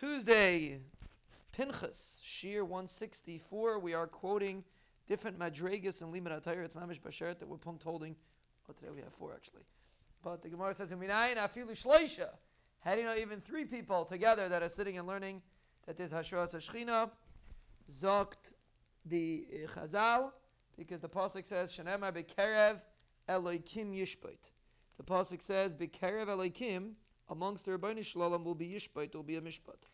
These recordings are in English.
Tuesday, Pinchas, Shir 164. We are quoting different madregas and limit atayr. It's mamish basheret that we're pumped holding. Oh, today we have four actually. But the Gemara says in Minayin afilu shleisha. How do you know even three people together that are sitting and learning that there's hashras hashchina? Zokt the eh, Chazal because the pasuk says Shanema bekerev Eloikim yishbait. The pasuk says bekerev Eloikim amongst the Rabbani Shalom will be yishbait, will be a mishpat.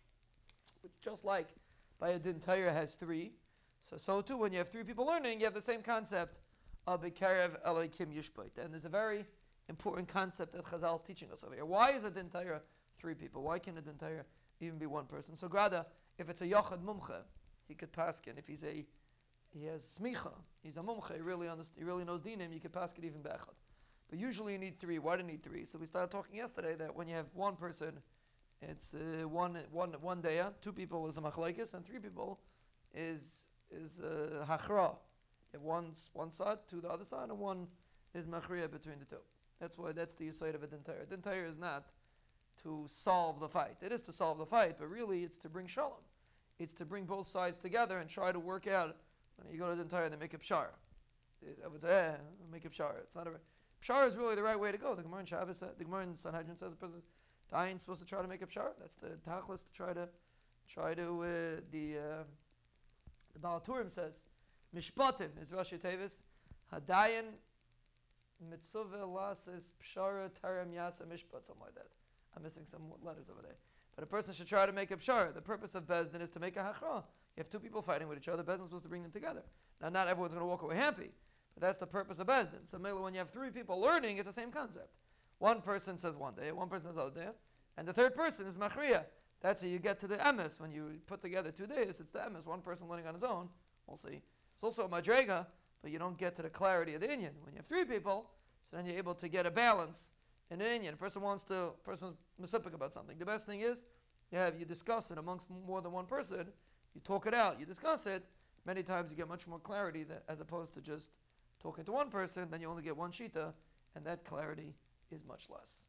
Just like by a din has three, so so too when you have three people learning, you have the same concept of bekerev Eloikim yishbait. And there's a very important concept that Chazal is teaching us over here. Why is a din Torah three people? Why can a din even be one person? So Grada, if it's a Yochad Mumche, he could paskin. If he's a he has smicha, he's a mumche, he really, understand, he really knows dinim, you could paskin even be'echad. But usually you need three. Why do you need three? So we started talking yesterday that when you have one person, it's uh, one one one day. Two people is a machlekes, and three people is is uh, hachra. One one side to the other side, and one is machriya between the two. That's why that's the side of a dintire. Dintire is not to solve the fight. It is to solve the fight, but really it's to bring shalom. It's to bring both sides together and try to work out. When you go to the entire, they make a pshar. I eh, make a pshar. It's not a pshar is really the right way to go. The Gemara in Shabbos, the Gemara in Sanhedrin says a person dying supposed to try to make a pshar. That's the tachlis to try to try to uh, the uh, the Baal HaTurim says mishpatim is roshei teivos hadayin mitzvah lasis pshara taram yasa mishpat something like that. I'm missing some letters over there. But a person should try to make a pshara. The purpose of Bezdin is to make a hachra. You have two people fighting with each other. Bezdin's supposed to bring them together. Now, not everyone's going to walk away happy, but that's the purpose of Bezdin. So, when you have three people learning, it's the same concept. One person says one day, one person says other day, and the third person is machriya. That's how you get to the emes. When you put together two days, it's the emes. One person learning on his own. We'll see. It's also a madrega, but you don't get to the clarity of the inyan. When you have three people, so then you're able to get a balance in an inyan. A person wants to, person's misupik about something. The best thing is you have you discuss it amongst more than one person. You talk it out. You discuss it. Many times you get much more clarity that, as opposed to just talking to one person. Then you only get one shita, and that clarity is much less.